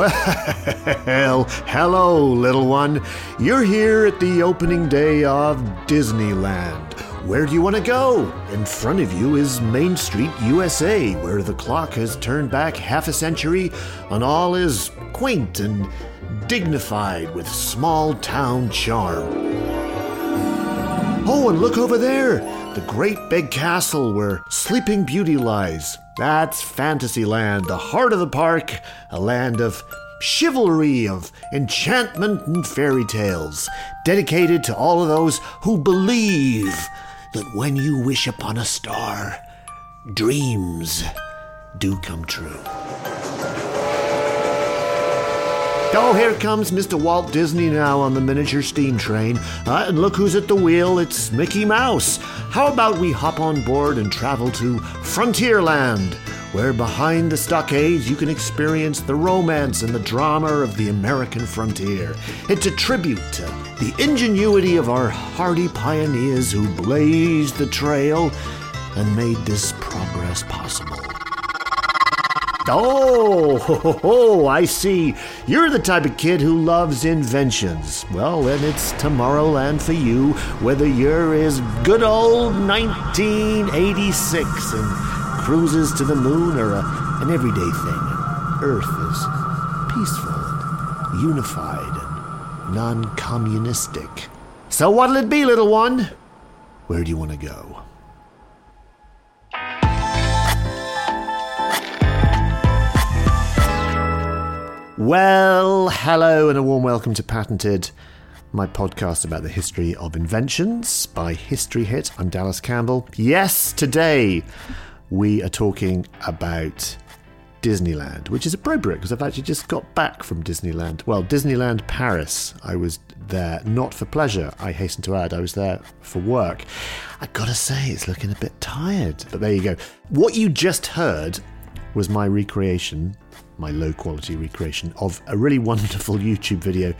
Well, hello, little one. You're here at the opening day of Disneyland. Where do you want to go? In front of you is Main Street, USA, where the clock has turned back half a century and all is quaint and dignified with small town charm. Oh, and look over there! The great big castle where Sleeping Beauty lies. That's Fantasyland, the heart of the park, a land of chivalry, of enchantment and fairy tales, dedicated to all of those who believe that when you wish upon a star, dreams do come true. Oh, here comes Mr. Walt Disney now on the miniature steam train. Uh, and look who's at the wheel, it's Mickey Mouse. How about we hop on board and travel to Frontierland, where behind the stockades you can experience the romance and the drama of the American frontier. It's a tribute to the ingenuity of our hardy pioneers who blazed the trail and made this progress possible. Oh, ho, ho, ho, I see. You're the type of kid who loves inventions. Well, then it's Tomorrowland for you, whether you're as good old 1986 and cruises to the moon or a, an everyday thing. Earth is peaceful and unified and non communistic. So, what'll it be, little one? Where do you want to go? Well, hello and a warm welcome to Patented, my podcast about the history of inventions by History Hit. I'm Dallas Campbell. Yes, today we are talking about Disneyland, which is appropriate because I've actually just got back from Disneyland. Well, Disneyland Paris. I was there not for pleasure, I hasten to add. I was there for work. I gotta say, it's looking a bit tired. But there you go. What you just heard was my recreation, my low quality recreation of a really wonderful YouTube video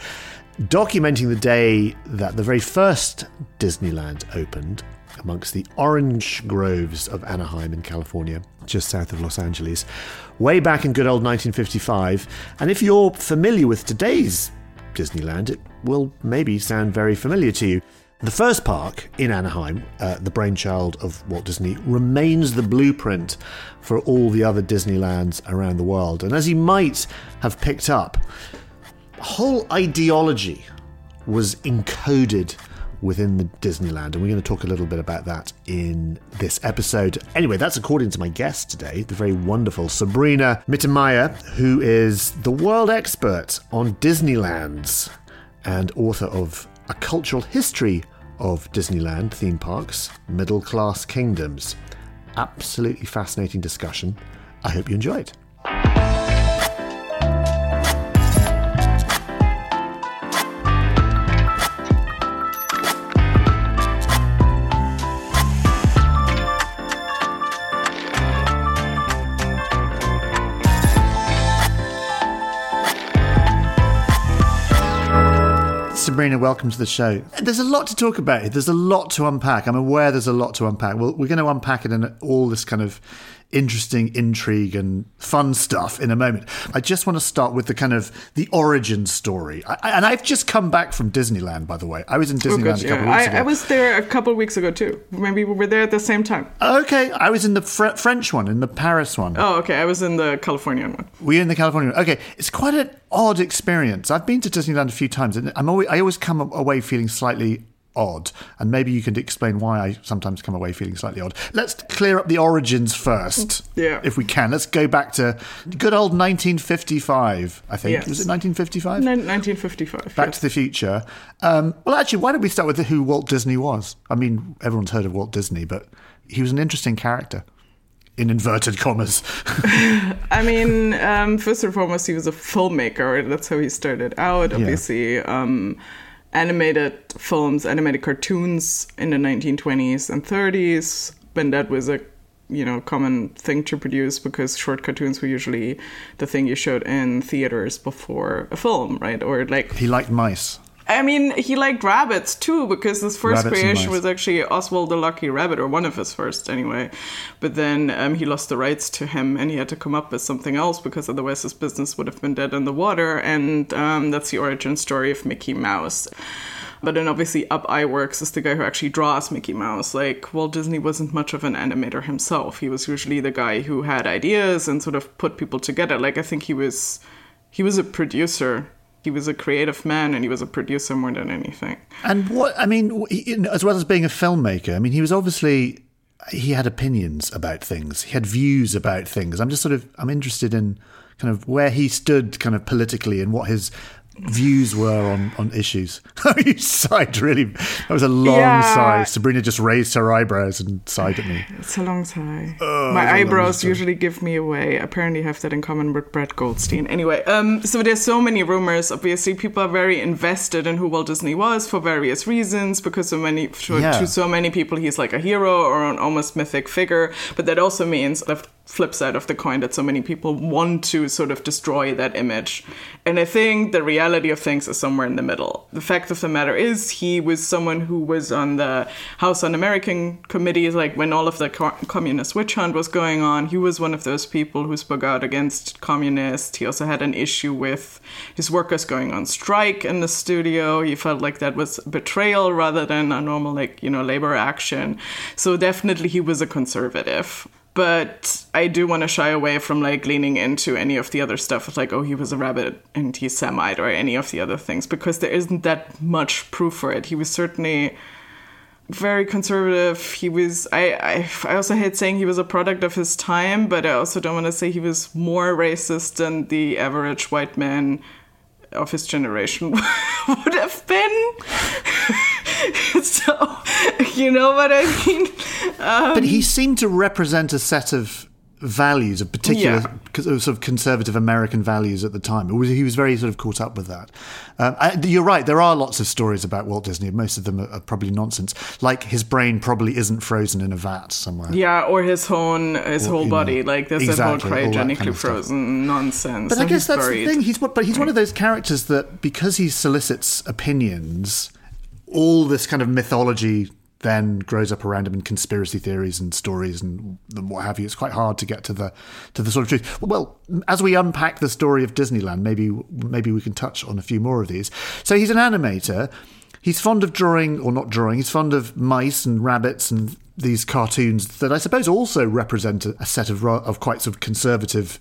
documenting the day that the very first Disneyland opened amongst the orange groves of Anaheim in California, just south of Los Angeles, way back in good old 1955. And if you're familiar with today's Disneyland, it will maybe sound very familiar to you. The first park in Anaheim, uh, the brainchild of Walt Disney, remains the blueprint for all the other Disneylands around the world. And as you might have picked up, a whole ideology was encoded within the Disneyland, and we're going to talk a little bit about that in this episode. Anyway, that's according to my guest today, the very wonderful Sabrina Mittermeier, who is the world expert on Disneylands and author of A Cultural History of Disneyland theme parks, Middle Class Kingdoms. Absolutely fascinating discussion. I hope you enjoy it. Sabrina, welcome to the show. There's a lot to talk about. There's a lot to unpack. I'm aware there's a lot to unpack. Well, we're going to unpack it in all this kind of interesting intrigue and fun stuff in a moment. I just want to start with the kind of the origin story. I, and I've just come back from Disneyland, by the way. I was in oh, Disneyland Oh, gosh, a couple yeah. weeks I, ago. I was there a couple of weeks ago too. Maybe we were there at the same time. Okay, I was in the Fre- French one, in the Paris one. Oh, okay. I was in the Californian one. Were in the Californian one? Okay, it's quite an odd experience. I've been to Disneyland a few times, and I'm always, I always come away feeling slightly odd. And maybe you can explain why I sometimes come away feeling slightly odd. Let's clear up the origins first, Yeah. if we can. Let's go back to good old 1955. I think Yes. was it 1955? Nin- 1955. Back yes. to the Future. Um, well, actually, why don't we start with who Walt Disney was? I mean, everyone's heard of Walt Disney, but he was an interesting character, in inverted commas. I mean, um, first and foremost, he was a filmmaker. That's how he started out. Obviously, um, animated films, animated cartoons in the 1920s and 30s. When that was a you know common thing to produce because short cartoons were usually the thing you showed in theaters before a film, right? Or like he liked mice. I mean, he liked rabbits too, because his first Rabbits creation was actually Oswald the Lucky Rabbit, or one of his first anyway. But then um, he lost the rights to him, and he had to come up with something else because otherwise his business would have been dead in the water. And um, that's the origin story of Mickey Mouse. But then obviously Ub Iwerks is the guy who actually draws Mickey Mouse. Like Walt Disney wasn't much of an animator himself. He was usually the guy who had ideas and sort of put people together. Like I think he was he was a producer. He was a creative man and he was a producer more than anything. And what I mean, as well as being a filmmaker, I mean, he was obviously he had opinions about things. He had views about things. I'm just sort of I'm interested in kind of where he stood, kind of politically, and what his views were on on issues. you sighed really. That was a long Yeah. sigh. Sabrina just raised her eyebrows and sighed at me. It's a long sigh. Oh, My it's a long eyebrows usually give me away. Apparently, I have that in common with Brett Goldstein. Anyway, um, so there's so many rumors. Obviously, people are very invested in who Walt Disney was for various reasons. Because so many, to, Yeah. to so many people, he's like a hero or an almost mythic figure. But that also means the flip side of the coin that so many people want to sort of destroy that image. And I think the reality of things is somewhere in the middle. The fact of the matter is, he was someone who was on the House Un-American committees, like when all of the co- communist witch hunt was going on. He was one of those people who spoke out against communists. He also had an issue with his workers going on strike in the studio. He felt like that was betrayal rather than a normal, like, you know, labor action. So definitely he was a conservative but I do want to shy away from like leaning into any of the other stuff of like, oh, he was a rabbit anti-Semite or any of the other things because there isn't that much proof for it. He was certainly very conservative. He was. I. I, I also hate saying he was a product of his time, but I also don't want to say he was more racist than the average white man of his generation would have been. so, you know what I mean? Um, But he seemed to represent a set of values, of particular Yeah. of sort of conservative American values at the time. It was, he was very sort of caught up with that. Um, I, you're right. There are lots of stories about Walt Disney. Most of them are, are probably nonsense. Like his brain probably isn't frozen in a vat somewhere. Yeah, or his whole his Or, whole you know, body, like there's exactly, whole cryogenically kind of frozen nonsense. But I guess that's buried. the thing. He's what, but he's one of those characters that because he solicits opinions, all this kind of mythology then grows up around him in conspiracy theories and stories and what have you. It's quite hard to get to the to the sort of truth. Well, as we unpack the story of Disneyland, maybe maybe we can touch on a few more of these. So he's an animator. He's fond of drawing, or not drawing. He's fond of mice and rabbits and these cartoons that I suppose also represent a, a set of of quite sort of conservative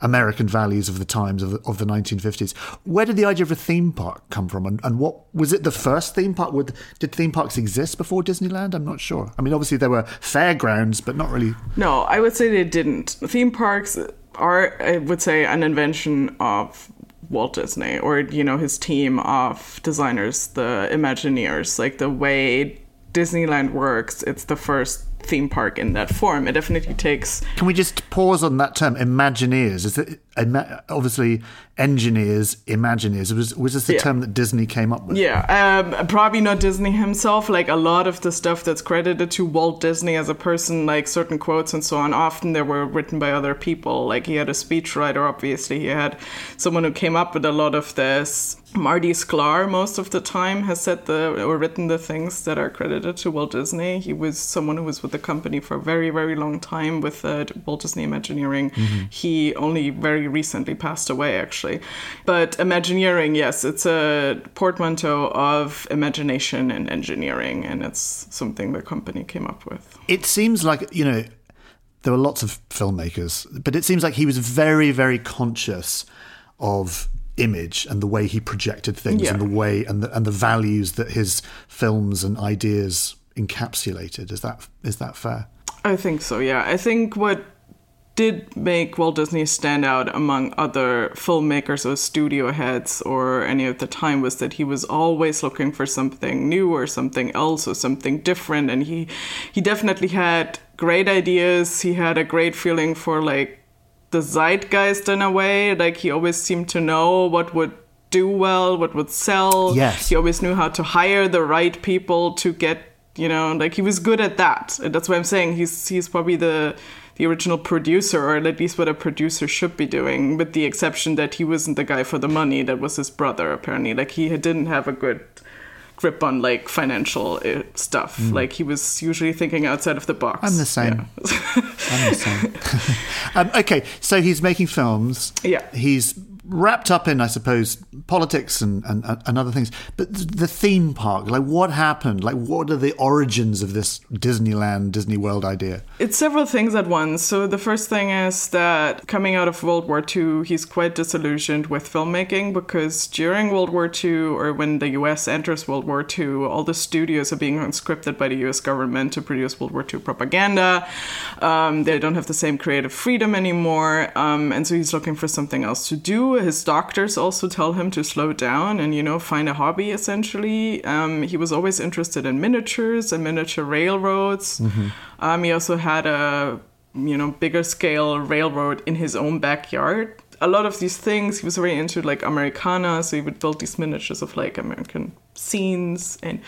American values of the times of the, of the 1950s. Where did the idea of a theme park come from, and, and what was it? The first theme park? Would, did theme parks exist before Disneyland? I'm not sure. I mean, obviously there were fairgrounds, but not really. No, I would say they didn't. Theme parks are, I would say, an invention of Walt Disney or, you know, his team of designers, the Imagineers. Like the way Disneyland works, it's the first theme park in that form. It definitely takes. Can we just pause on that term, Imagineers? Is it obviously engineers, Imagineers. Was was this the Yeah. term that Disney came up with? Yeah, um, probably not Disney himself. Like a lot of the stuff that's credited to Walt Disney as a person, like certain quotes and so on, often they were written by other people. Like he had a speechwriter, obviously. He had someone who came up with a lot of this. Marty Sklar, most of the time, has said the or written the things that are credited to Walt Disney. He was someone who was with the company for a very, very long time with uh, Walt Disney Imagineering. He only very recently passed away, actually. But Imagineering, yes, it's a portmanteau of imagination and engineering, and it's something the company came up with. It seems like you know there were lots of filmmakers, but it seems like he was very, very conscious of image and the way he projected things Yeah. and the way and the and the values that his films and ideas encapsulated. Is that is that fair? I think so, yeah. I think what did make Walt Disney stand out among other filmmakers or studio heads or any of the time was that he was always looking for something new or something else or something different and he he definitely had great ideas. He had a great feeling for like the zeitgeist in a way. Like he always seemed to know what would do well, what would sell. Yes. He always knew how to hire the right people to get, you know, like he was good at that. And that's why I'm saying he's he's probably the the original producer, or at least what a producer should be doing, with the exception that he wasn't the guy for the money. That was his brother, apparently. Like he didn't have a good grip on like financial uh, stuff. Like he was usually thinking outside of the box. Mm. I'm the same. Yeah. I'm the same. um, okay, so he's making films. Yeah. He's wrapped up in, I suppose, politics and, and, and other things. But the theme park, like what happened? Like what are the origins of this Disneyland, Disney World idea? It's several things at once. So the first thing is that coming out of World War II, he's quite disillusioned with filmmaking because during World War II, or when the US enters World War II, all the studios are being conscripted by the US government to produce World War II propaganda. Um, they don't have the same creative freedom anymore, um, and so he's looking for something else to do. His doctors also tell him to slow down and you know find a hobby. Essentially, um, he was always interested in miniatures and miniature railroads. Um, he also had a you know bigger scale railroad in his own backyard. A lot of these things he was very into like Americana, so he would build these miniatures of like American scenes and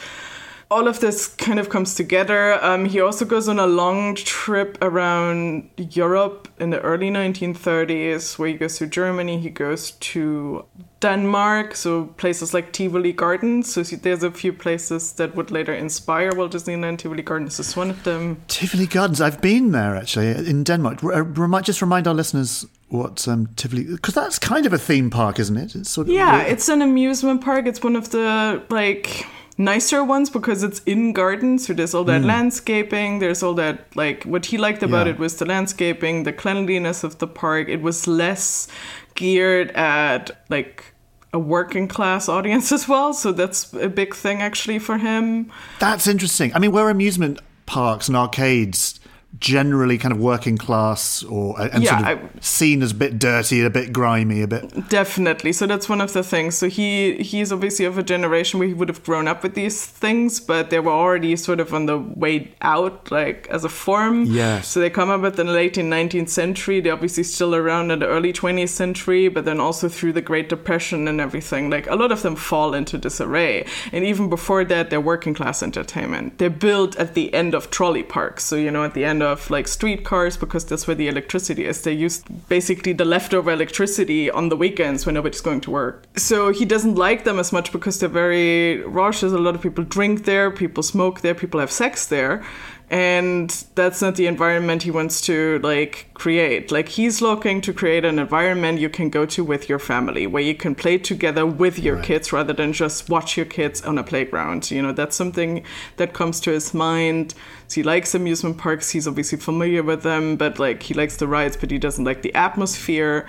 all of this kind of comes together. Um, he also goes on a long trip around Europe in the early 1930s, where he goes to Germany, he goes to Denmark, so places like Tivoli Gardens. So there's a few places that would later inspire Walt Disneyland. Tivoli Gardens is one of them. Tivoli Gardens. I've been there actually in Denmark. R- remind, just remind our listeners what um, Tivoli, because that's kind of a theme park, isn't it? It's sort of Yeah, it's an amusement park. It's one of the like nicer ones because it's in gardens. So there's all that hmm. landscaping. There's all that like what he liked about Yeah. it was the landscaping, the cleanliness of the park. It was less geared at like a working class audience as well. So that's a big thing actually for him. That's interesting. I mean, where amusement parks and arcades generally kind of working class or uh, and Yeah, sort of seen as a bit dirty, a bit grimy, a bit. Definitely. So that's one of the things. So he he's obviously of a generation where he would have grown up with these things, but they were already sort of on the way out, like as a form. Yes. So they come up at the late 19th century. They're obviously still around in the early 20th century, but then also through the Great Depression and everything. Like a lot of them fall into disarray. And even before that, they're working class entertainment. They're built at the end of trolley parks. So you know, at the end of like streetcars, because that's where the electricity is. They use basically the leftover electricity on the weekends when nobody's going to work. So he doesn't like them as much because they're very rushed. A lot of people drink there, people smoke there, people have sex there. And that's not the environment he wants to like create. Like he's looking to create an environment you can go to with your family, where you can play together with your kids rather than just watch your kids on a playground. You know, that's something that comes to his mind. So he likes amusement parks. He's obviously familiar with them, but like he likes the rides, but he doesn't like the atmosphere.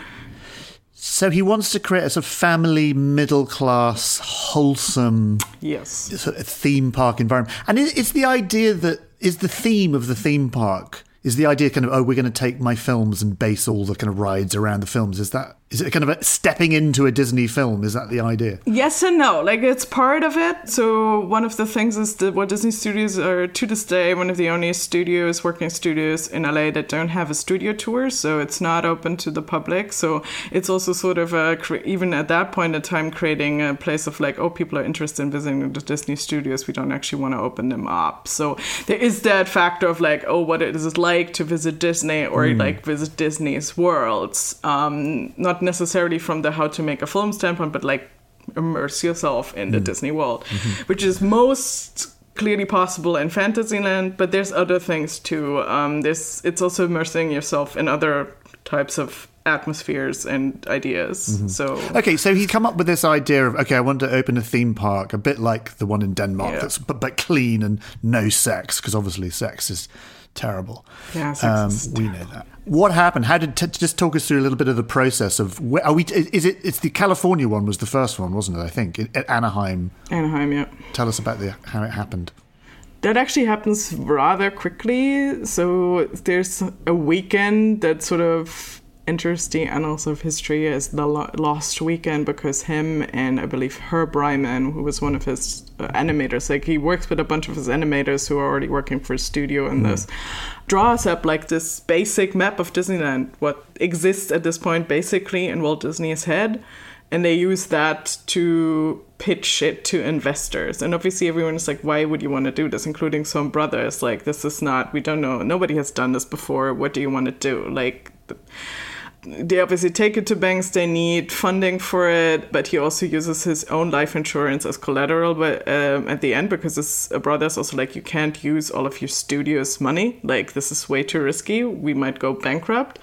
So he wants to create a sort of family, middle class, wholesome Yes. sort of theme park environment. And it's the idea that is the theme of the theme park is the idea kind of oh we're going to take my films and base all the kind of rides around the films? Is that is it kind of a stepping into a Disney film? Is that the idea? Yes and no. Like it's part of it. So one of the things is that Walt Disney Studios are to this day one of the only studios, working studios in LA that don't have a studio tour. So it's not open to the public. So it's also sort of a even at that point in time creating a place of like oh people are interested in visiting the Disney studios. We don't actually want to open them up. So there is that factor of like oh what is what it is like to visit Disney or mm. like visit Disney's worlds. Um, not necessarily from the how to make a film standpoint, but like immerse yourself in the mm. Disney world, mm-hmm. which is most clearly possible in Fantasyland. But there's other things too. Um, this it's also immersing yourself in other types of atmospheres and ideas. Mm-hmm. So okay, so he's come up with this idea of okay, I want to open a theme park, a bit like the one in Denmark, yeah. that's but, but clean and no sex, because obviously sex is terrible. Yeah, um, we know that. What happened? How did t- just talk us through a little bit of the process of where, are we? Is it? It's the California one was the first one, wasn't it? I think at Anaheim. Anaheim, yeah. Tell us about the how it happened. That actually happens rather quickly. So there's a weekend that sort of enters the annals of history as the lost weekend because him and I believe Herb Ryman, who was one of his uh, animators, like he works with a bunch of his animators who are already working for a studio in mm. this, draws up like this basic map of Disneyland, what exists at this point basically in Walt Disney's head. And they use that to pitch it to investors. And obviously, everyone is like, why would you want to do this? Including some brothers. Like, this is not, we don't know, nobody has done this before. What do you want to do? Like, they obviously take it to banks they need funding for it but he also uses his own life insurance as collateral but um, at the end because his brother's also like you can't use all of your studio's money like this is way too risky we might go bankrupt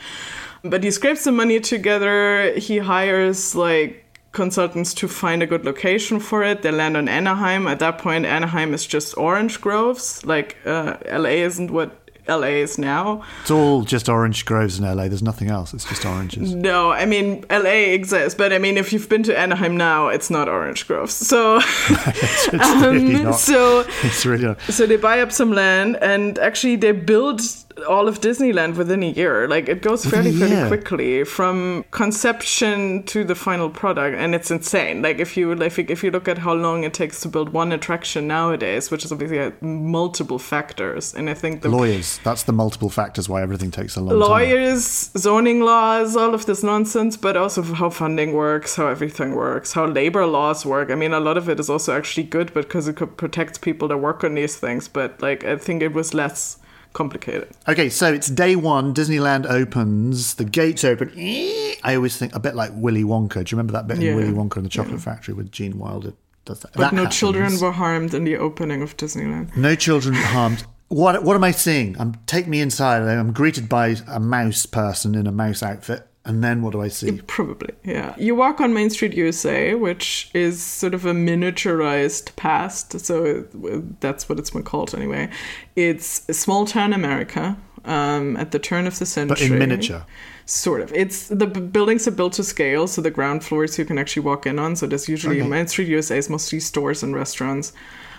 but he scrapes the money together he hires like consultants to find a good location for it. They land on Anaheim. At that point, Anaheim is just orange groves. Like uh, LA isn't what LA is now. It's all just orange groves in LA. There's nothing else. It's just oranges. No, I mean LA exists, but I mean if you've been to Anaheim now, it's not orange groves. So, it's, it's um, really not. so it's really not. so they buy up some land and actually they build all of Disneyland within a year. Like it goes fairly, fairly quickly from conception to the final product, and it's insane. Like if you if you, if you look at how long it takes to build one attraction nowadays, which is obviously uh, multiple factors, and I think the lawyers that's the multiple factors why everything takes a long lawyers, time. zoning laws, all of this nonsense, but also how funding works, how everything works, how labor laws work. I mean, a lot of it is also actually good because it protects people that work on these things. But like I think it was less complicated. Okay, so it's day one. Disneyland opens. The gates open. I always think a bit like Willy Wonka. Do you remember that bit yeah. in Willy Wonka and the Chocolate yeah. Factory with Gene Wilder? Does that? But that no happens. children were harmed in the opening of Disneyland. No children harmed. What what am I seeing? I'm take me inside. I'm greeted by a mouse person in a mouse outfit. And then what do I see? Probably, yeah. You walk on Main Street USA, which is sort of a miniaturized past. So that's what it's been called anyway. It's a small town America um, at the turn of the century. But in miniature. Sort of. It's the buildings are built to scale, so the ground floors you can actually walk in on. So there's usually okay. Main Street USA is mostly stores and restaurants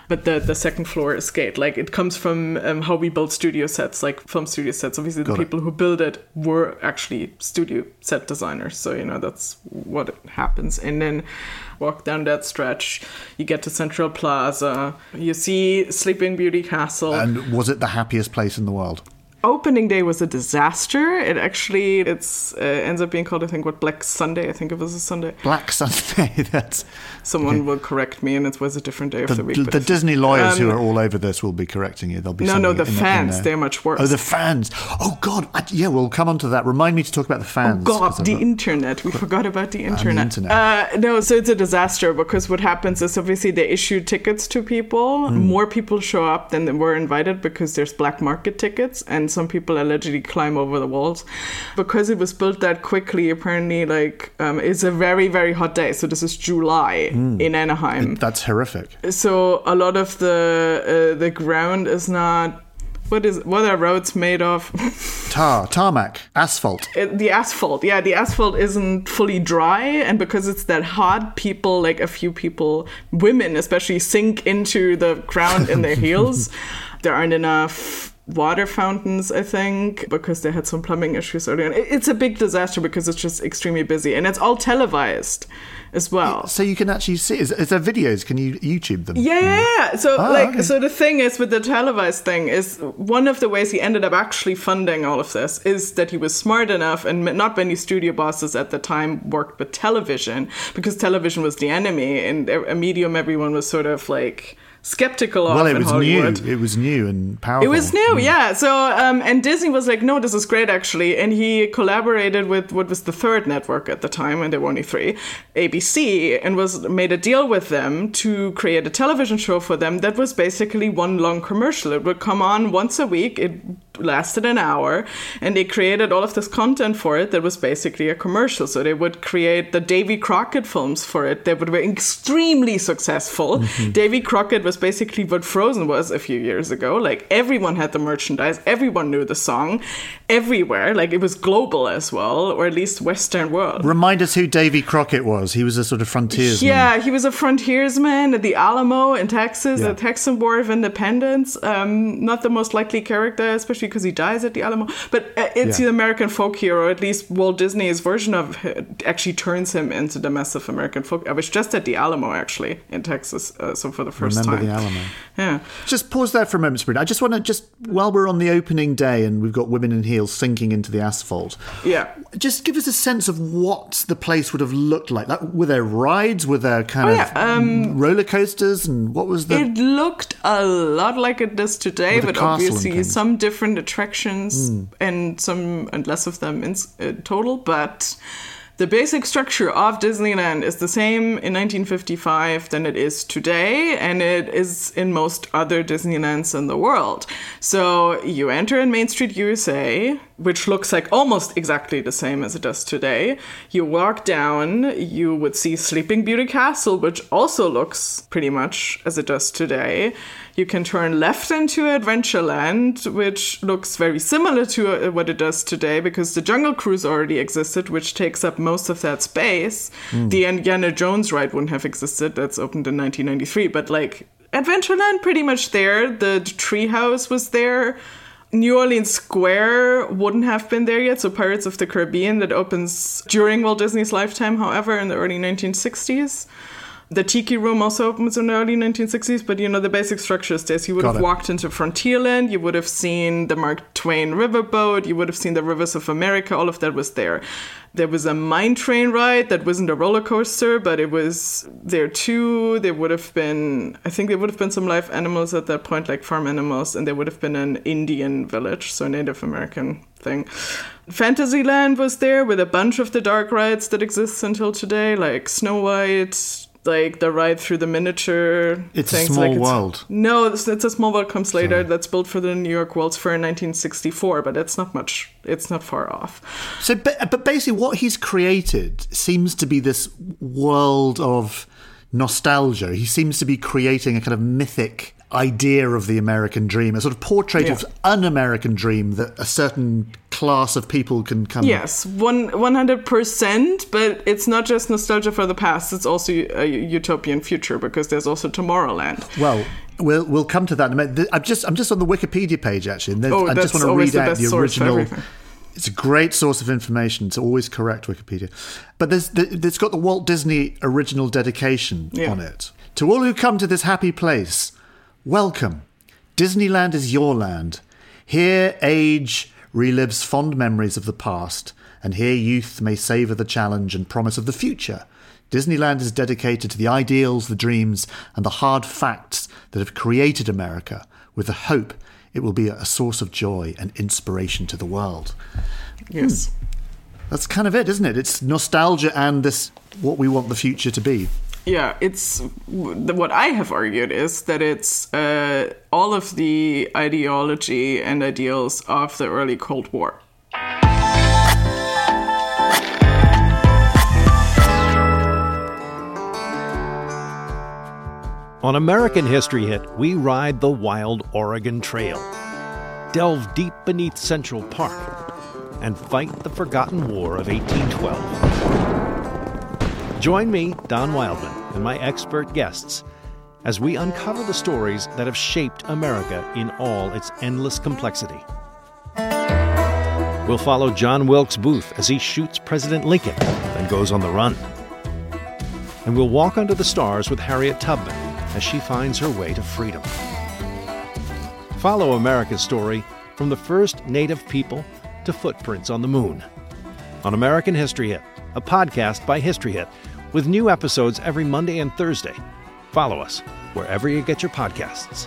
but the, the second floor is gate. Like it comes from um, how we build studio sets, like film studio sets. Obviously, Got the people who build it were actually studio set designers. So, you know, that's what happens. And then walk down that stretch, you get to Central Plaza, you see Sleeping Beauty Castle. And was it the happiest place in the world? Opening day was a disaster. It actually it's uh, ends up being called I think what Black Sunday. I think it was a Sunday. Black Sunday. That's someone will correct me, and it was a different day the, of the week. The, the Disney lawyers um, who are all over this will be correcting you. They'll be no, no. The fans, they're much worse. Oh, the fans. Oh God, I, yeah, we'll come on to that. Remind me to talk about the fans. Oh God, the internet. We forgot about the internet. the internet. Uh, no, so it's a disaster because what happens is obviously they issue tickets to people. Mm. More people show up than were invited because there's black market tickets, and some people allegedly climb over the walls because it was built that quickly. Apparently, like um, it's a very very hot day. So this is July mm. in Anaheim. That's horrific. So a lot of the uh, the ground is not what is what are roads made of? Tar, tarmac, asphalt. It, the asphalt, yeah, the asphalt isn't fully dry, and because it's that hot, people like a few people, women especially, sink into the ground in their heels. there aren't enough water fountains, I think, because they had some plumbing issues earlier. on. It's a big disaster because it's just extremely busy and it's all televised as well. So you can actually see. Is, is there videos? Can you YouTube them? Yeah, yeah, yeah. So Ah, like, okay. so the thing is with the televised thing is one of the ways he ended up actually funding all of this is that he was smart enough, and not many studio bosses at the time worked with television because television was the enemy and a medium everyone was sort of like skeptical of Well, it was Hollywood. new. It was new and powerful. It was new, yeah. So, um, and Disney was like, no, this is great, actually. And he collaborated with what was the third network at the time, and there were only three, ABC, and was made a deal with them to create a television show for them that was basically one long commercial. It would come on once a week. It lasted an hour, and they created all of this content for it that was basically a commercial. So they would create the Davy Crockett films for it. They would be extremely successful. Davy Crockett was basically what Frozen was a few years ago. Like everyone had the merchandise, everyone knew the song, everywhere. Like it was global as well, or at least Western world. Remind us who Davy Crockett was. He was a sort of frontiersman. Yeah, he was a frontiersman at the Alamo in Texas, Yeah. the Texan War of Independence. Um, not the most likely character, especially because he dies at the Alamo. But uh, it's Yeah. the American folk hero. At least Walt Disney's version of it actually turns him into the massive American folk. I was just at the Alamo actually in Texas, uh, so for the first Remember time. The Alamo. Yeah. Just pause there for a moment, Sabrina. I just want to just while we're on the opening day and we've got women in heels sinking into the asphalt. Yeah. Just give us a sense of what the place would have looked like. Like, were there rides? Were there kind Oh, of yeah, um, roller coasters? And what was the? It looked a lot like it does today, but obviously. Some different attractions and some and less of them in uh, total. But the basic structure of Disneyland is the same in 1955 than it is today, and it is in most other Disneylands in the world. So you enter in Main Street, USA, which looks like almost exactly the same as it does today. You walk down, you would see Sleeping Beauty Castle, which also looks pretty much as it does today. You can turn left into Adventureland, which looks very similar to uh, what it does today because the Jungle Cruise already existed, which takes up most of that space. The Indiana Jones ride wouldn't have existed, that's opened in 1993, but like Adventureland pretty much there. The treehouse was there. New Orleans Square wouldn't have been there yet, so Pirates of the Caribbean that opens during Walt Disney's lifetime, however, in the early 1960s. The Tiki Room also opens in the early 1960s, but you know, the basic structure is this. You would Got have it. walked into Frontierland, you would have seen the Mark Twain riverboat, you would have seen the Rivers of America, all of that was there. There was a mine train ride that wasn't a roller coaster, but it was there too. There would have been, I think there would have been some live animals at that point, like farm animals, and there would have been an Indian village, so Native American thing. Fantasyland was there with a bunch of the dark rides that exist until today, like Snow White, like the ride through the miniature. It's a things, small like world. No, it's, it's a small world comes later. That's built for the New York World's Fair in 1964, but it's not much. It's not far off. So, but, but basically, what he's created seems to be this world of nostalgia. He seems to be creating a kind of mythic idea of the American dream, a sort of portrait Yeah. of an American dream that a certain class of people can come. Yes, one one hundred percent. But it's not just nostalgia for the past; it's also a utopian future because there's also Tomorrowland. Well, we'll we'll come to that in a minute. I'm just I'm just on the Wikipedia page actually, and Oh, I just want to read out the original. It's a great source of information. It's always correct Wikipedia, but there's the, it's got the Walt Disney original dedication Yeah. on it. To all who come to this happy place, welcome. Disneyland is your land. Here, age relives fond memories of the past, and here youth may savour the challenge and promise of the future. Disneyland is dedicated to the ideals, the dreams, and the hard facts that have created America, with the hope it will be a source of joy and inspiration to the world. Yes. That's kind of it, isn't it? It's nostalgia and this what we want the future to be. Yeah, it's what I have argued is that it's uh, all of the ideology and ideals of the early Cold War. On American History Hit, we ride the wild Oregon Trail, delve deep beneath Central Park, and fight the forgotten war of 1812. Join me, Don Wildman, and my expert guests as we uncover the stories that have shaped America in all its endless complexity. We'll follow John Wilkes Booth as he shoots President Lincoln, then goes on the run. And we'll walk under the stars with Harriet Tubman as she finds her way to freedom. Follow America's story from the first native people to footprints on the moon. On American History Hit, a podcast by History Hit, with new episodes every Monday and Thursday. Follow us wherever you get your podcasts.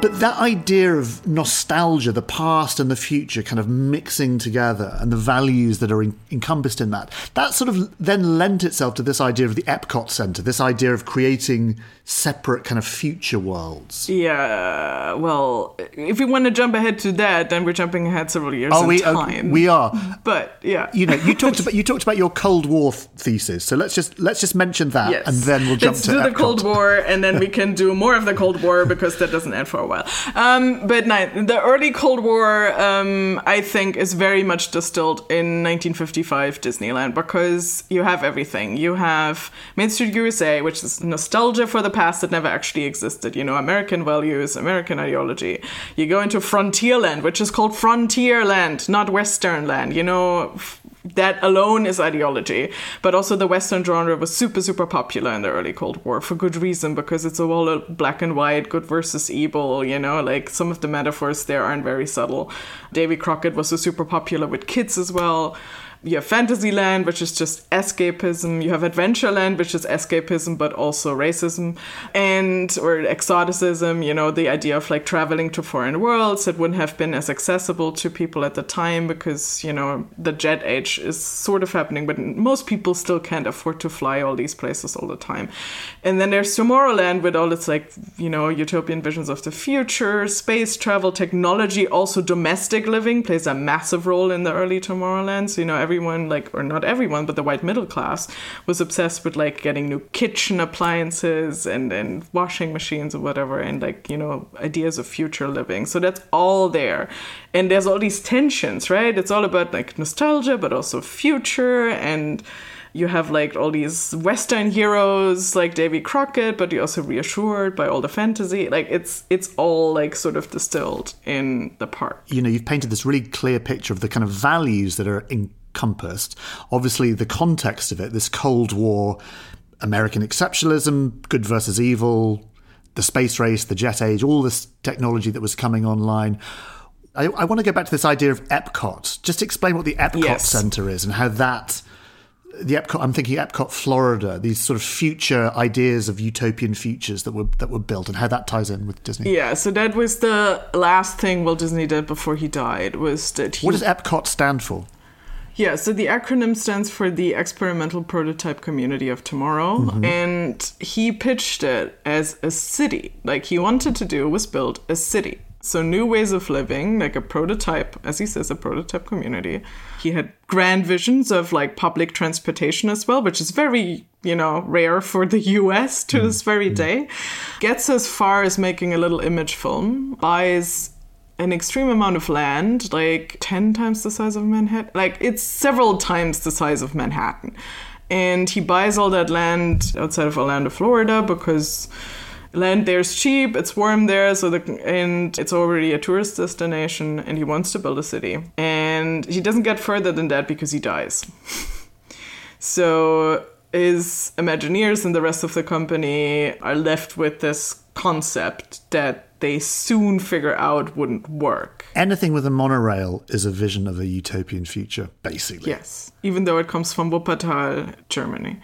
But that idea of nostalgia, the past and the future kind of mixing together and the values that are in, encompassed in that, that sort of then lent itself to this idea of the Epcot Center, this idea of creating separate kind of future worlds. Yeah, well, if we want to jump ahead to that, then we're jumping ahead several years Oh, in we, uh, we are. but yeah, You know, you talked about you talked about your Cold War th- thesis, so let's just let's just mention that, Yes. and then we'll jump Let's to do the Cold War, and then we can do more of the Cold War because that doesn't end for a while. Um, but no, the early Cold War, um, I think, is very much distilled in 1955 Disneyland because you have everything. You have Main Street USA, which is nostalgia for the past that never actually existed. You know, American values, American ideology. You go into Frontierland, which is called Frontierland, not Western land. You know. that alone is ideology. But also the Western genre was super, super popular in the early Cold War for good reason, because it's all black and white, good versus evil, you know, like some of the metaphors there aren't very subtle. Davy Crockett was super popular with kids as well. You have Fantasyland, which is just escapism. You have Adventureland, which is escapism, but also racism and or exoticism. You know, the idea of like traveling to foreign worlds that wouldn't have been as accessible to people at the time because you know the jet age is sort of happening, but most people still can't afford to fly all these places all the time. And then there's Tomorrowland with all its like you know utopian visions of the future, space travel, technology. Also, domestic living plays a massive role in the early Tomorrowland. So you know everyone like or not everyone but the white middle class was obsessed with like getting new kitchen appliances and and washing machines or whatever and like you know ideas of future living. So that's all there. And there's all these tensions right? It's all about like nostalgia but also future. And you have like all these western heroes like davy crockett but you're also reassured by all the fantasy. Like it's it's all like sort of distilled in the park. You know, you've painted this really clear picture of the kind of values that are encompassed. Obviously, the context of it, this Cold War, American exceptionalism, good versus evil, the space race, the jet age, all this technology that was coming online. I, I want to go back to this idea of Epcot. Just explain what the Epcot Yes. Center is and how that. The Epcot, I'm thinking Epcot, Florida. These sort of future ideas of utopian futures that were that were built, and how that ties in with Disney. yeah so that was the last thing walt disney did before he died was that he What does Epcot stand for? Yeah, so the acronym stands for the Experimental Prototype Community of Tomorrow, Mm-hmm. and he pitched it as a city. Like he wanted to do was build a city. So, new ways of living, like a prototype, as he says, a prototype community. He had grand visions of like public transportation as well, which is very, you know, rare for the US to this very day. Gets as far as making a little image film, buys an extreme amount of land, like 10 times the size of Manhattan. Like, it's several times the size of Manhattan. And he buys all that land outside of Orlando, Florida, because land there's cheap, it's warm there, so the and it's already a tourist destination, and he wants to build a city. And he doesn't get further than that because he dies. so his Imagineers and the rest of the company are left with this concept that they soon figure out wouldn't work. Anything with a monorail is a vision of a utopian future, basically. Yes, even though it comes from Wuppertal, Germany.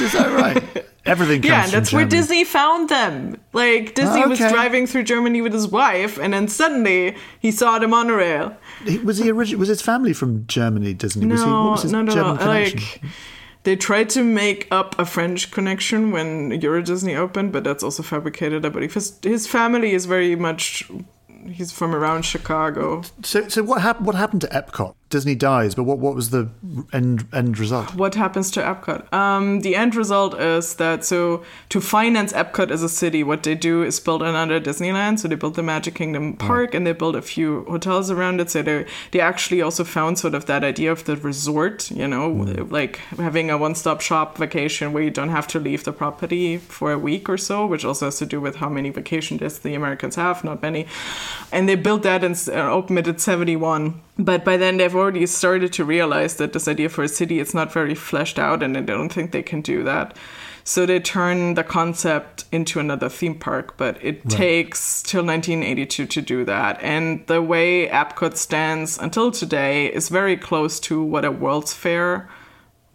Is that right? Everything comes yeah, that's where Disney found them. Like Disney Oh, was driving through Germany with his wife, and then suddenly he saw the monorail. Was he original? Was his family from Germany? Disney? Was he? What No, was his no, no, German no. connection? Like they tried to make up a French connection when Euro Disney opened, but that's also fabricated. I believe his his family is very much. He's from around Chicago. So, so what happened? What happened to Epcot? Disney dies, but what what was the end end result? What happens to Epcot? Um, the end result is that so to finance Epcot as a city, what they do is build another Disneyland. So they build the Magic Kingdom Park and they build a few hotels around it. So they they actually also found sort of that idea of the resort, you know, like having a one stop shop vacation where you don't have to leave the property for a week or so, which also has to do with how many vacation days the Americans have, not many. And they built that and uh, opened it at 71. But by then they've already started to realize that this idea for a city it's not very fleshed out and I don't think they can do that. So they turn the concept into another theme park, but it takes till 1982 to do that. And the way Epcot stands until today is very close to what a World's Fair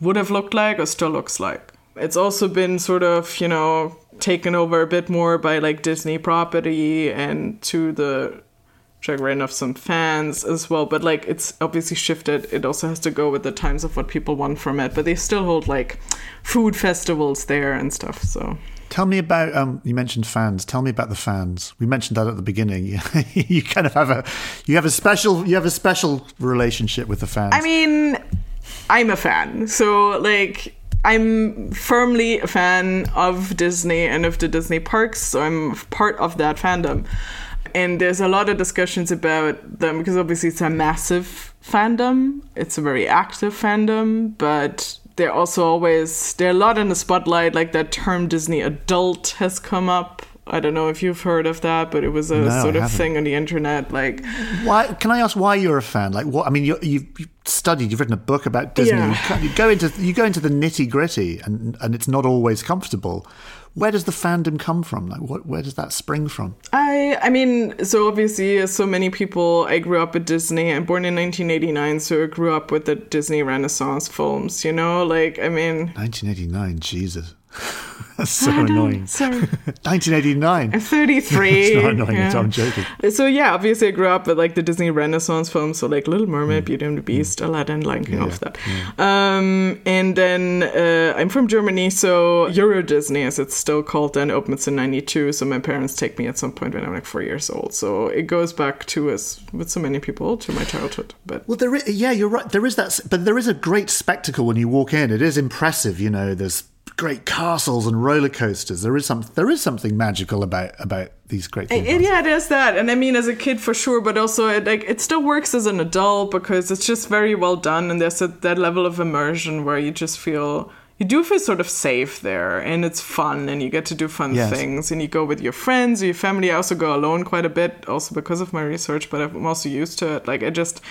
would have looked like or still looks like. It's also been sort of, you know, taken over a bit more by like Disney property and to the chagrin of some fans as well. But like it's obviously shifted. It also has to go with the times of what people want from it. But they still hold like food festivals there and stuff. So Tell me about. Um, you mentioned fans. Tell me about the fans. We mentioned that at the beginning. You, you kind of have a you have a special you have a special relationship with the fans. I mean, I'm a fan. So, like, I'm firmly a fan of Disney and of the Disney parks. So, I'm part of that fandom. And there's a lot of discussions about them because obviously it's a massive fandom, it's a very active fandom, but they're also always, they're a lot in the spotlight. Like, that term Disney adult has come up. I don't know if you've heard of that, but it was a No, sort of thing on the internet. Like, why? Can I ask why you're a fan? Like what? I mean, you, you've, you've studied. You've written a book about Disney. Yeah. You, you go into you go into the nitty gritty, and and it's not always comfortable. Where does the fandom come from? Like, what? Where does that spring from? I I mean, so obviously, as so many people, I grew up with Disney. I'm born in 1989, so I grew up with the Disney Renaissance films. You know, like I mean, 1989. Jesus, that's so annoying. sorry. 1989. I'm 33. It's not annoying. yeah. I'm joking. So yeah, obviously I grew up with like the Disney Renaissance films, so like Little Mermaid, Beauty and the Beast, Aladdin, Lion King, all of that. Um, and then uh, I'm from Germany, so Euro Disney, as it's still called, then opens in '92. So my parents take me at some point when I'm like four years old. So it goes back to as with so many people to my childhood. But Well, there, is, yeah, you're right. There is that, but there is a great spectacle when you walk in. It is impressive. You know, there's great castles and roller coasters. There is some, there is something magical about about these great things. It, yeah, it is that, and I mean, as a kid for sure, but also it, like it still works as an adult because it's just very well done, and there's a, that level of immersion where you just feel you do feel sort of safe there, and it's fun, and you get to do fun Yes. things, and you go with your friends or your family. I also go alone quite a bit, also because of my research, but I'm also used to it. Like I just.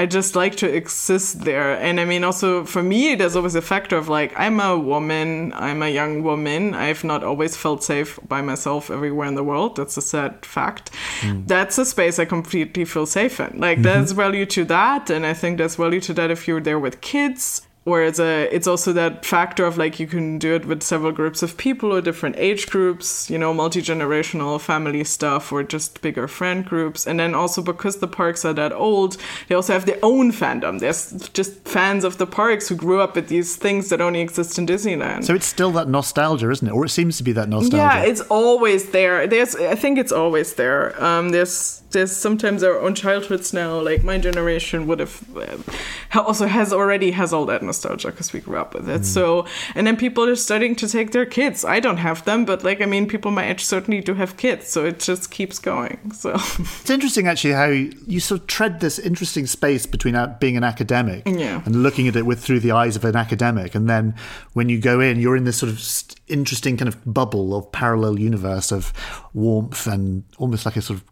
I just like to exist there. And I mean, also for me, there's always a factor of like, I'm a woman, I'm a young woman. I've not always felt safe by myself everywhere in the world. That's a sad fact. Mm. That's a space I completely feel safe in. Like, mm-hmm. there's value to that. And I think there's value to that if you're there with kids. Whereas uh, it's also that factor of like you can do it with several groups of people or different age groups, you know, multi generational family stuff or just bigger friend groups. And then also because the parks are that old, they also have their own fandom. There's just fans of the parks who grew up with these things that only exist in Disneyland. So it's still that nostalgia, isn't it? Or it seems to be that nostalgia. Yeah, it's always there. There's, I think it's always there. Um, there's, there's sometimes our own childhoods now. Like my generation would have, uh, also has already has all that nostalgia because we grew up with it. Mm. So, and then people are starting to take their kids. I don't have them, but like, I mean, people my age certainly do have kids. So it just keeps going. So it's interesting actually how you sort of tread this interesting space between being an academic yeah. and looking at it with through the eyes of an academic. And then when you go in, you're in this sort of interesting kind of bubble of parallel universe of warmth and almost like a sort of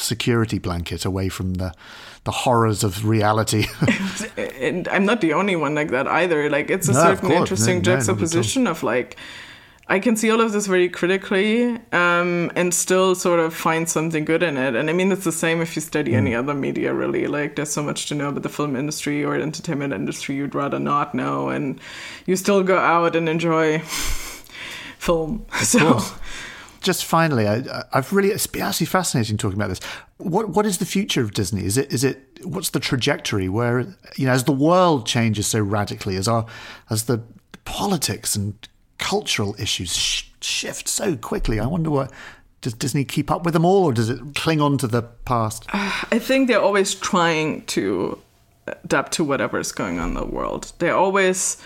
security blanket away from the the horrors of reality. and I'm not the only one like that either. Like it's a no, certain interesting no, juxtaposition no, of like I can see all of this very critically um, and still sort of find something good in it. And I mean, it's the same if you study mm. any other media, really. Like, there's so much to know about the film industry or entertainment industry you'd rather not know, and you still go out and enjoy film. Of so. Course just finally, I, have really it's been actually fascinating talking about this. What what is the future of Disney? Is it is it what's the trajectory? Where you know as the world changes so radically, as our as the politics and cultural issues sh- shift so quickly, I wonder what does Disney keep up with them all, or does it cling on to the past? I think they're always trying to adapt to whatever is going on in the world. They're always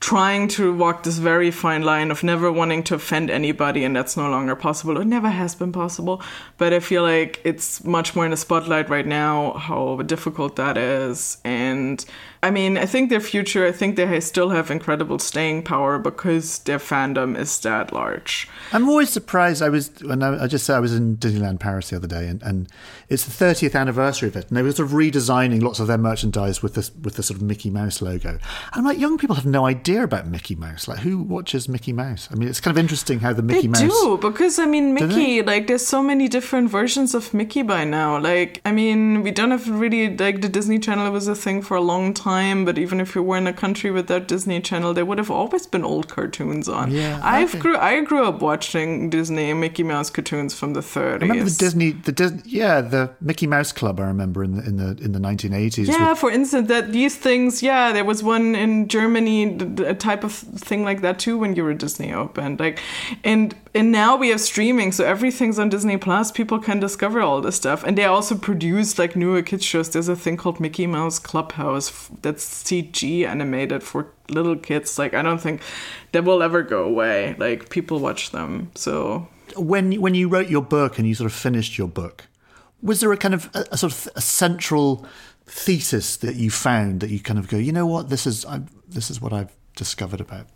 trying to walk this very fine line of never wanting to offend anybody and that's no longer possible it never has been possible. But i feel like it's much more in the spotlight right now how difficult that is. And I mean, I think their future, I think they still have incredible staying power because their fandom is that large. I'm always surprised. I was, when I, I just said I was in Disneyland Paris the other day, and, and it's the 30th anniversary of it, and they were sort of redesigning lots of their merchandise with this with the sort of Mickey Mouse logo. And I'm like, young people have no idea about Mickey Mouse. Like, who watches Mickey Mouse? I mean, it's kind of interesting how the Mickey they Mouse. They do, because I mean, Mickey, like, there's so many different versions of Mickey by now. Like, I mean, we don't have really, like, the Disney Channel was a thing for a long time time, but even if you were in a country without Disney Channel, there would have always been old cartoons on. Yeah, I've grew I grew up watching Disney and Mickey Mouse cartoons from the 30s. I remember the Disney, the Disney, yeah, the Mickey Mouse Club. I remember in the in the in the 1980s. Yeah, with... for instance, that these things. Yeah, there was one in Germany, a type of thing like that too when you were Disney opened. Like, and and now we have streaming, so everything's on Disney Plus. People can discover all this stuff, and they also produce like newer kids shows. There's a thing called Mickey Mouse Clubhouse that's CG animated for little kids. Like I don't think that will ever go away. Like people watch them. So when when you wrote your book and you sort of finished your book, was there a kind of a, a sort of a central thesis that you found that you kind of go, you know what, this is I, this is what I've discovered about.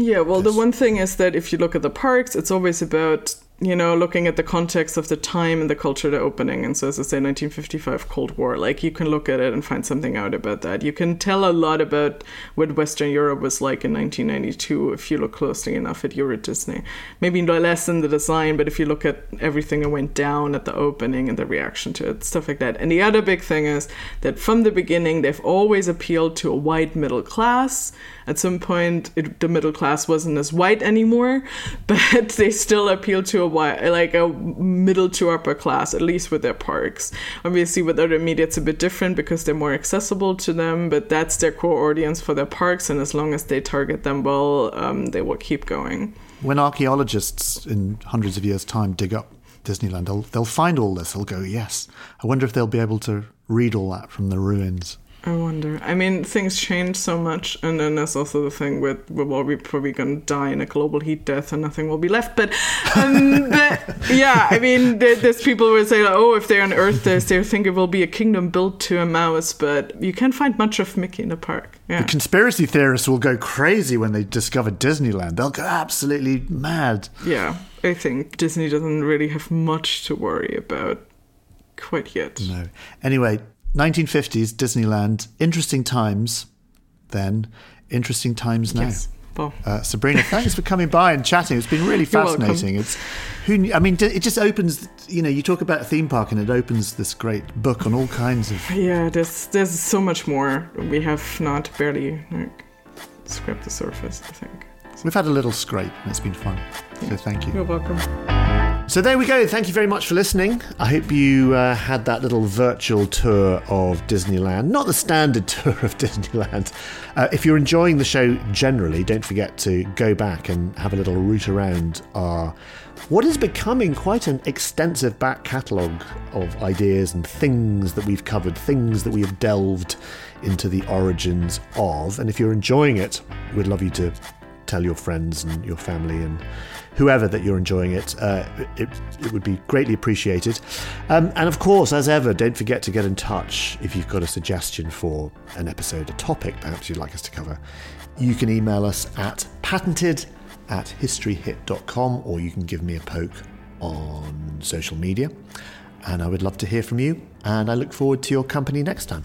Yeah, well, the one thing is that if you look at the parks, it's always about you know, looking at the context of the time and the culture they're opening. And so, as I say, 1955 Cold War, like you can look at it and find something out about that. You can tell a lot about what Western Europe was like in 1992 if you look closely enough at Euro Disney. Maybe less in the design, but if you look at everything that went down at the opening and the reaction to it, stuff like that. And the other big thing is that from the beginning, they've always appealed to a white middle class. At some point, it, the middle class wasn't as white anymore, but they still appealed to a like a middle to upper class, at least with their parks. Obviously, with other media, it's a bit different because they're more accessible to them, but that's their core audience for their parks, and as long as they target them well, um, they will keep going. When archaeologists in hundreds of years' time dig up Disneyland, they'll, they'll find all this. They'll go, yes. I wonder if they'll be able to read all that from the ruins. I wonder. I mean, things change so much, and then there's also the thing with well, we're probably going to die in a global heat death, and nothing will be left. But, um, but yeah, I mean, there, there's people who say, like, oh, if they're on Earth, they they think it will be a kingdom built to a mouse, but you can't find much of Mickey in the park. Yeah. The conspiracy theorists will go crazy when they discover Disneyland. They'll go absolutely mad. Yeah, I think Disney doesn't really have much to worry about quite yet. No. Anyway, 1950s Disneyland. Interesting times then. Interesting times now. Yes. Well. Uh, Sabrina, thanks for coming by and chatting. It's been really fascinating. It's who I mean, it just opens. You know, you talk about a theme park, and it opens this great book on all kinds of. Yeah, there's there's so much more we have not barely like, scrape the surface, I think. We've had a little scrape and it's been fun. So thank you. You're welcome. So there we go. Thank you very much for listening. I hope you uh, had that little virtual tour of Disneyland, not the standard tour of Disneyland. Uh, if you're enjoying the show generally, don't forget to go back and have a little route around our what is becoming quite an extensive back catalogue of ideas and things that we've covered, things that we have delved into the origins of. And if you're enjoying it, we'd love you to tell your friends and your family and whoever that you're enjoying it. Uh, it, it would be greatly appreciated. Um, and of course, as ever, don't forget to get in touch if you've got a suggestion for an episode, a topic perhaps you'd like us to cover. You can email us at patented at historyhit.com or you can give me a poke on social media. And I would love to hear from you. And I look forward to your company next time.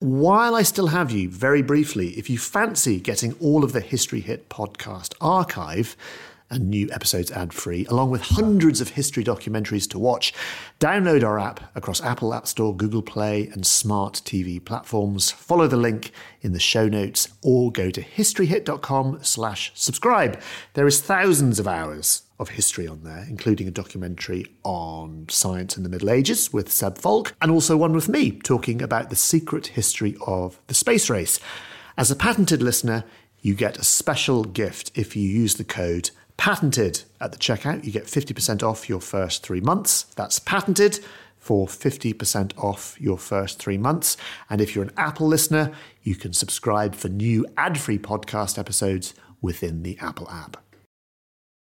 While I still have you, very briefly, if you fancy getting all of the History Hit podcast archive, and new episodes ad free, along with hundreds of history documentaries to watch. Download our app across Apple App Store, Google Play, and smart TV platforms. Follow the link in the show notes or go to historyhit.com slash subscribe. There is thousands of hours of history on there, including a documentary on science in the Middle Ages with Seb Falk, and also one with me talking about the secret history of the space race. As a patented listener, you get a special gift if you use the code patented at the checkout. You get 50% off your first three months. That's patented for 50% off your first three months. And if you're an Apple listener, you can subscribe for new ad free podcast episodes within the Apple app.